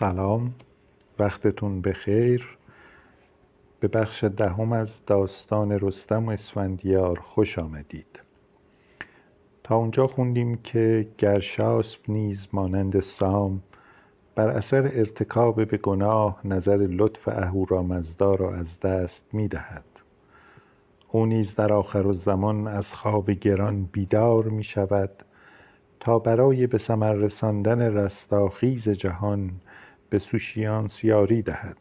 سلام. وقتتون بخیر. به بخش دهم از داستان رستم و اسفندیار خوش آمدید. تا اونجا خوندیم که گرشاسب نیز مانند سام بر اثر ارتکاب به گناه نظر لطف اهورامزدا را از دست می دهد. او نیز در آخر الزمان از خواب گران بیدار می شود تا برای به ثمر رساندن رستاخیز جهان به سوشیانس یاری دهد.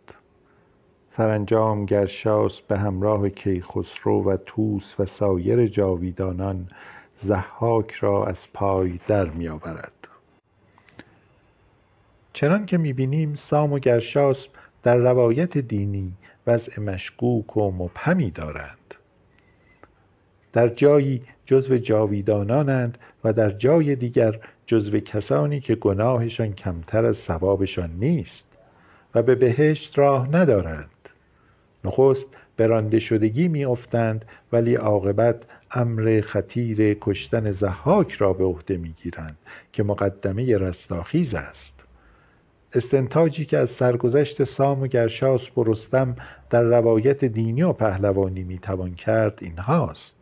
سرانجام گرشاس به همراه کیخسرو و توس و سایر جاویدانان ضحاک را از پای در میآورد. چنان که می‌بینیم سام و گرشاسب در روایت دینی وضع مشکوک و مبهمی دارند. در جایی جزو جاویدانانند و در جای دیگر جزو کسانی که گناهشان کمتر از ثوابشان نیست و به بهشت راه ندارند. نخست به رانده شدگی میافتند ولی عاقبت امر خطیر کشتن زحاک را به عهده می‌گیرند که مقدمه رستاخیز است. استنتاجی که از سرگذشت سام و گرشاسب و رستم در روایت دینی و پهلوانی می‌توان کرد اینهاست.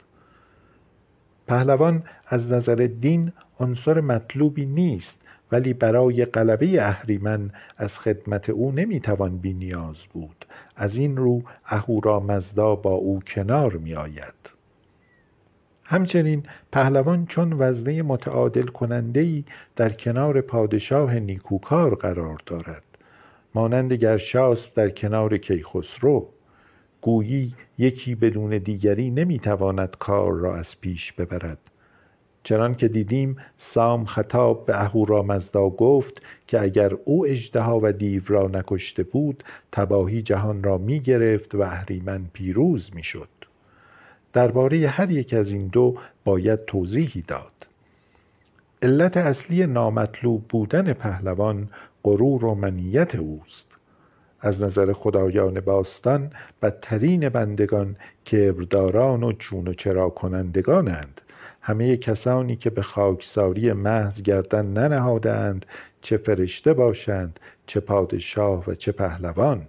پهلوان از نظر دین عنصر مطلوبی نیست ولی برای غلبه اهریمن از خدمت او نمی‌توان نیاز بود. از این رو اهورامزدا با او کنار میآید. همچنین پهلوان چون وزنه متعادل کننده در کنار پادشاه نیکوکار قرار دارد. مانند گرشاسب در کنار کیخسرو گویی یکی بدون دیگری نمی‌تواند کار را از پیش ببرد. چنان که دیدیم سام خطاب به اهورامزدا گفت که اگر او اژدها و دیو را نکشته بود تباهی جهان را می گرفت و اهریمن پیروز می شد. درباره هر یک از این دو باید توضیحی داد. علت اصلی نامطلوب بودن پهلوان غرور و منیت اوست. از نظر خدایان باستان بدترین بندگان کبرداران و چون و چرا کنندگانند. همه کسانی که به خاکساری محض گردن ننهادند چه فرشته باشند چه پادشاه و چه پهلوان.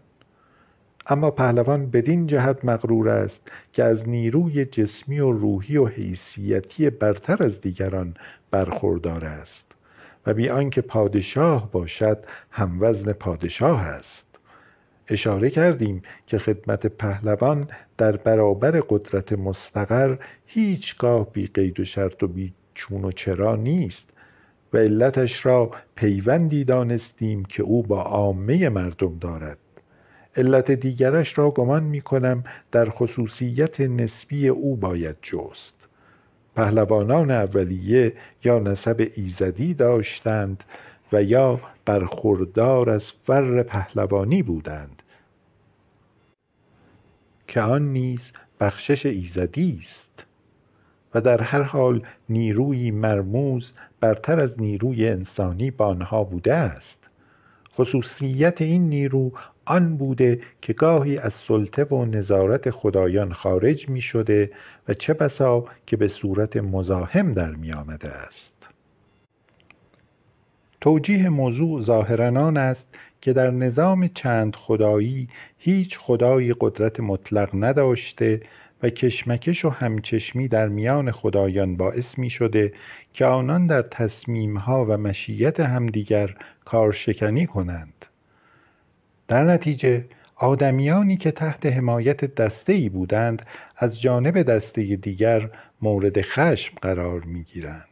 اما پهلوان بدین جهت مغرور است که از نیروی جسمی و روحی و حیثیتی برتر از دیگران برخوردار است و بی آنکه پادشاه باشد هموزن پادشاه است. اشاره کردیم که خدمت پهلوان در برابر قدرت مستقر هیچگاه بی قید و شرط و بی چون و چرا نیست و علتش را پیوندی دانستیم که او با عامه مردم دارد. علت دیگرش را گمان می کنم در خصوصیت نسبی او باید جست. پهلوانان اولیه یا نسب ایزدی داشتند و یا برخوردار از فر پهلوانی بودند. که آن نیز بخشش ایزدی است و در هر حال نیروی مرموز برتر از نیروی انسانی با آنها بوده است. خصوصیت این نیرو آن بوده که گاهی از سلطه و نظارت خدایان خارج می شده و چه بسا که به صورت مزاحم در می آمده است. توجیه موضوع ظاهرا آن است که در نظام چند خدایی هیچ خدایی قدرت مطلق نداشته و کشمکش و همچشمی در میان خدایان باعث می شده که آنان در تصمیمها و مشیت همدیگر کارشکنی کنند در نتیجه آدمیانی که تحت حمایت دسته بودند از جانب دسته دیگر مورد خشم قرار می گیرند.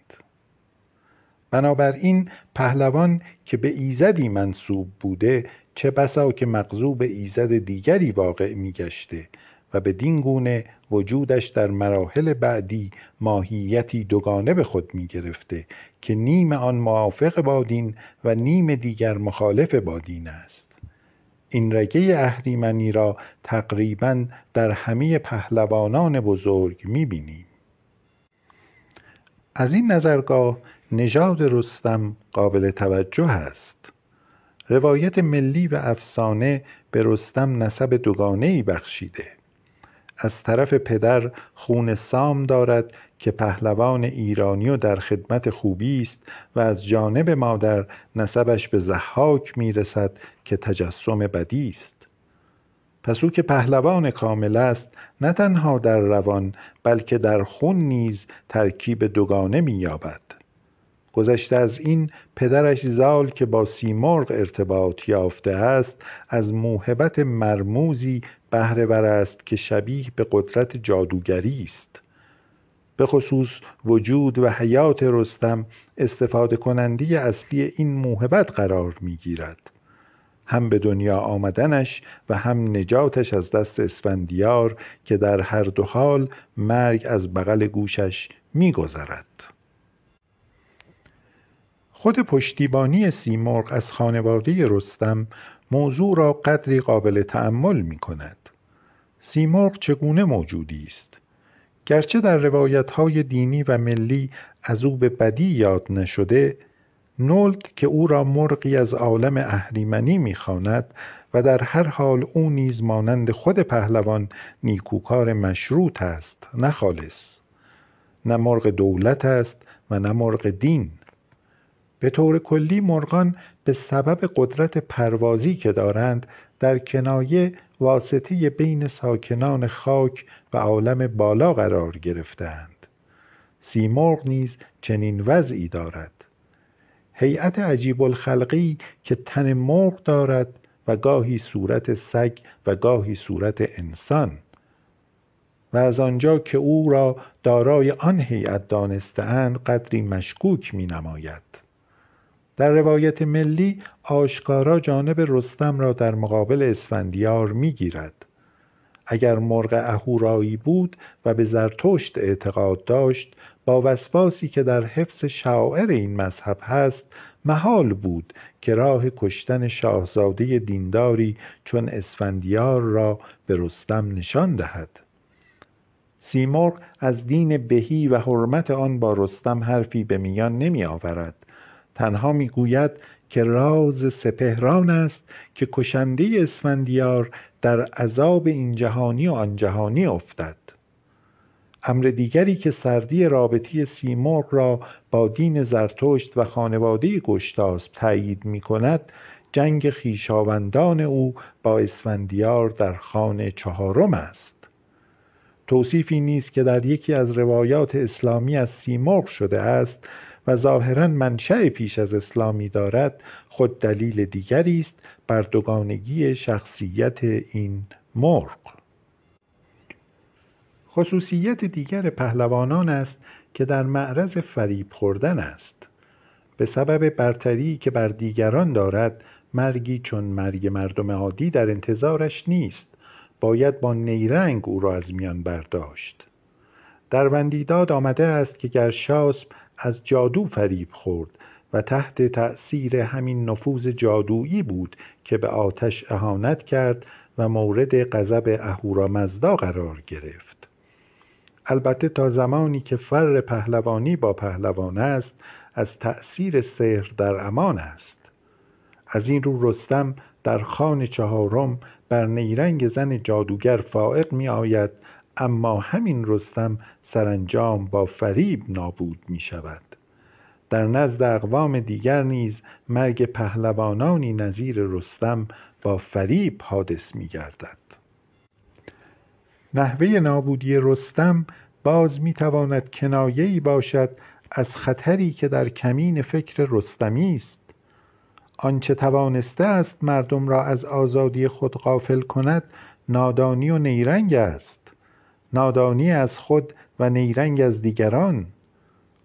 بنابراین پهلوان که به ایزدی منصوب بوده چه بسا که مغضوب ایزد دیگری واقع می گشته و به گونه وجودش در مراحل بعدی ماهیتی دوگانه به خود می گرفته که نیم آن موافق با دین و نیم دیگر مخالف با دین است. این رگه اهریمنی را تقریبا در همه پهلوانان بزرگ می بینیم از این نظرگاه نژاد رستم قابل توجه است. روایت ملی و افسانه به رستم نسب ای بخشیده. از طرف پدر خون سام دارد که پهلوان ایرانی و در خدمت خوبی است و از جانب مادر نسبش به زحاک می‌رسد که تجسم بدی است. پس او که پهلوان کامل است نه تنها در روان بلکه در خون نیز ترکیب دوگانه مییابد. گذشته از این پدرش زال که با سیمرغ ارتباط یافته است از موهبت مرموزی بهره ور است که شبیه به قدرت جادوگری است. به خصوص وجود و حیات رستم استفاده کننده اصلی این موهبت قرار می گیرد هم به دنیا آمدنش و هم نجاتش از دست اسفندیار که در هر دو حال مرگ از بغل گوشش میگذرد. خود پشتیبانی سیمرغ از خانواده رستم موضوع را قدری قابل تأمل می کند سیمرغ چگونه موجودی است؟ گرچه در روایت های دینی و ملی از او به بدی یاد نشده نولد که او را مرغی از عالم اهریمنی می‌خواند و در هر حال او نیز مانند خود پهلوان نیکوکار مشروط است نه خالص. نه مرغ دولت است و نه مرغ دین. به طور کلی مرغان به سبب قدرت پروازی که دارند در کنایه واسطه بین ساکنان خاک و عالم بالا قرار گرفتهاند. سیمرغ نیز چنین وضعی دارد. هیئت عجیب الخلقی که تن مرغ دارد و گاهی صورت سگ و گاهی صورت انسان. و از آنجا که او را دارای آن هیئت دانستهاند قدری مشکوک می نماید در روایت ملی آشکارا جانب رستم را در مقابل اسفندیار می‌گیرد. اگر مرغ اهورایی بود و به زرتشت اعتقاد داشت با وسواسی که در حفظ شعائر این مذهب هست محال بود که راه کشتن شاهزاده دینداری چون اسفندیار را به رستم نشان دهد. سیمرغ از دین بهی و حرمت آن با رستم حرفی به میان نمی آورد تنها می‌گوید که راز سپهران است که کشنده اسفندیار در عذاب این جهانی و آن جهانی افتد. امر دیگری که سردی رابطی سیمرغ را با دین زرتشت و خانواده گشتاسب تأیید می کند جنگ خیشاوندان او با اسفندیار در خانه چهارم است. توصیفی نیست که در یکی از روایات اسلامی از سیمرغ شده است و ظاهرا منشأ پیش از اسلامی دارد خود دلیل دیگری است بر دوگانگی شخصیت این مرغ. خصوصیت دیگر پهلوانان است که در معرض فریب خوردن است. به سبب برتری که بر دیگران دارد مرگی چون مرگ مردم عادی در انتظارش نیست باید با نیرنگ او را از میان برداشت. در وندیداد آمده است که گر شاسب از جادو فریب خورد و تحت تأثیر همین نفوذ جادویی بود که به آتش اهانت کرد و مورد غضب اهورامزدا قرار گرفت. البته تا زمانی که فر پهلوانی با پهلوان است از تأثیر سحر در امان است. از این رو رستم در خان چهارم بر نیرنگ زن جادوگر فائق می آید اما همین رستم سرانجام با فریب نابود می شود در نزد اقوام دیگر نیز مرگ پهلوانانی نظیر رستم با فریب حادث می گردد نحوه نابودی رستم باز می تواند کنایه‌ای باشد از خطری که در کمین فکر رستمی است. آنچه توانسته است مردم را از آزادی خود غافل کند نادانی و نیرنگ است. نادانی از خود و نیرنگ از دیگران.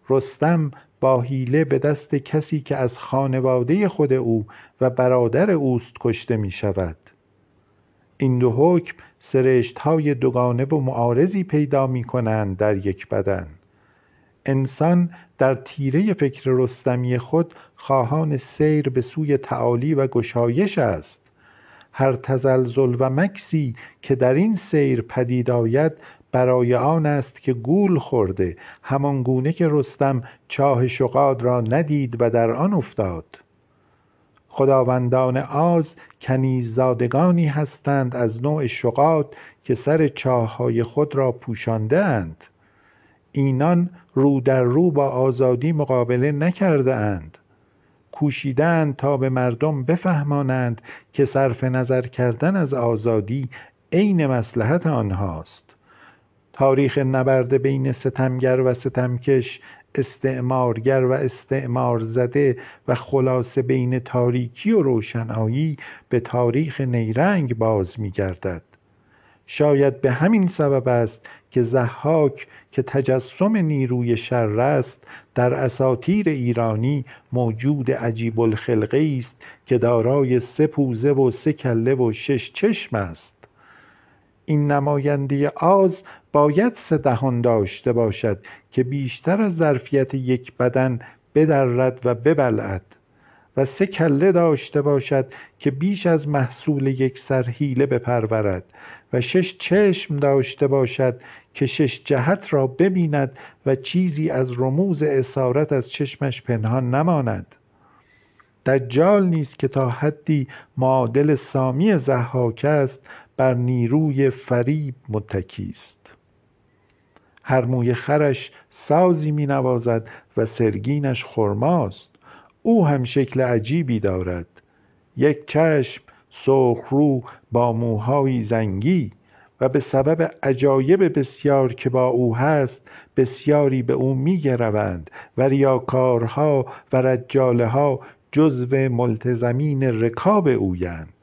رستم با حیله به دست کسی که از خانواده خود او و برادر اوست کشته می شود. این دو حکم سرشت های دوگانه و معارضی پیدا می کنند در یک بدن. انسان در تیره فکر رستمی خود خواهان سیر به سوی تعالی و گشایش است. هر تزلزل و مکسی که در این سیر پدید آید برای آن است که گول خورده همان گونه که رستم چاه شقاد را ندید و در آن افتاد. خداوندان آز کنیززادگانی هستند از نوع شقاد که سر چاههای خود را پوشانده اند اینان رو در رو با آزادی مقابله نکرده اند کوشیدند تا به مردم بفهمانند که صرف نظر کردن از آزادی عین مسلحت آنهاست. تاریخ نبرد بین ستمگر و ستمکش استعمارگر و استعمار زده و خلاصه بین تاریکی و روشنایی به تاریخ نیرنگ باز میگردد. شاید به همین سبب است که زحاک که تجسم نیروی شر است در اساطیر ایرانی موجود عجیب الخلقه است که دارای سه پوزه و سه کله و شش چشم است. این نماینده آز باید سه دهان داشته باشد که بیشتر از ظرفیت یک بدن بدرد و ببلعد و سه کله داشته باشد که بیش از محصول یک سر حیله بپرورد و شش چشم داشته باشد که شش جهت را ببیند و چیزی از رموز اسارت از چشمش پنهان نماند. دجال نیست که تا حدی معادل سامی زحاک است بر نیروی فریب متکی است. هر موی خرش سازی می نوازد و سرگینش خرماست. او هم شکل عجیبی دارد. یک چشم سرخرو با موهایی زنگی. و به سبب عجایب بسیار که با او هست بسیاری به او میگروند و ریاکارها و رجاله ها جزو ملتزمین رکاب اویند.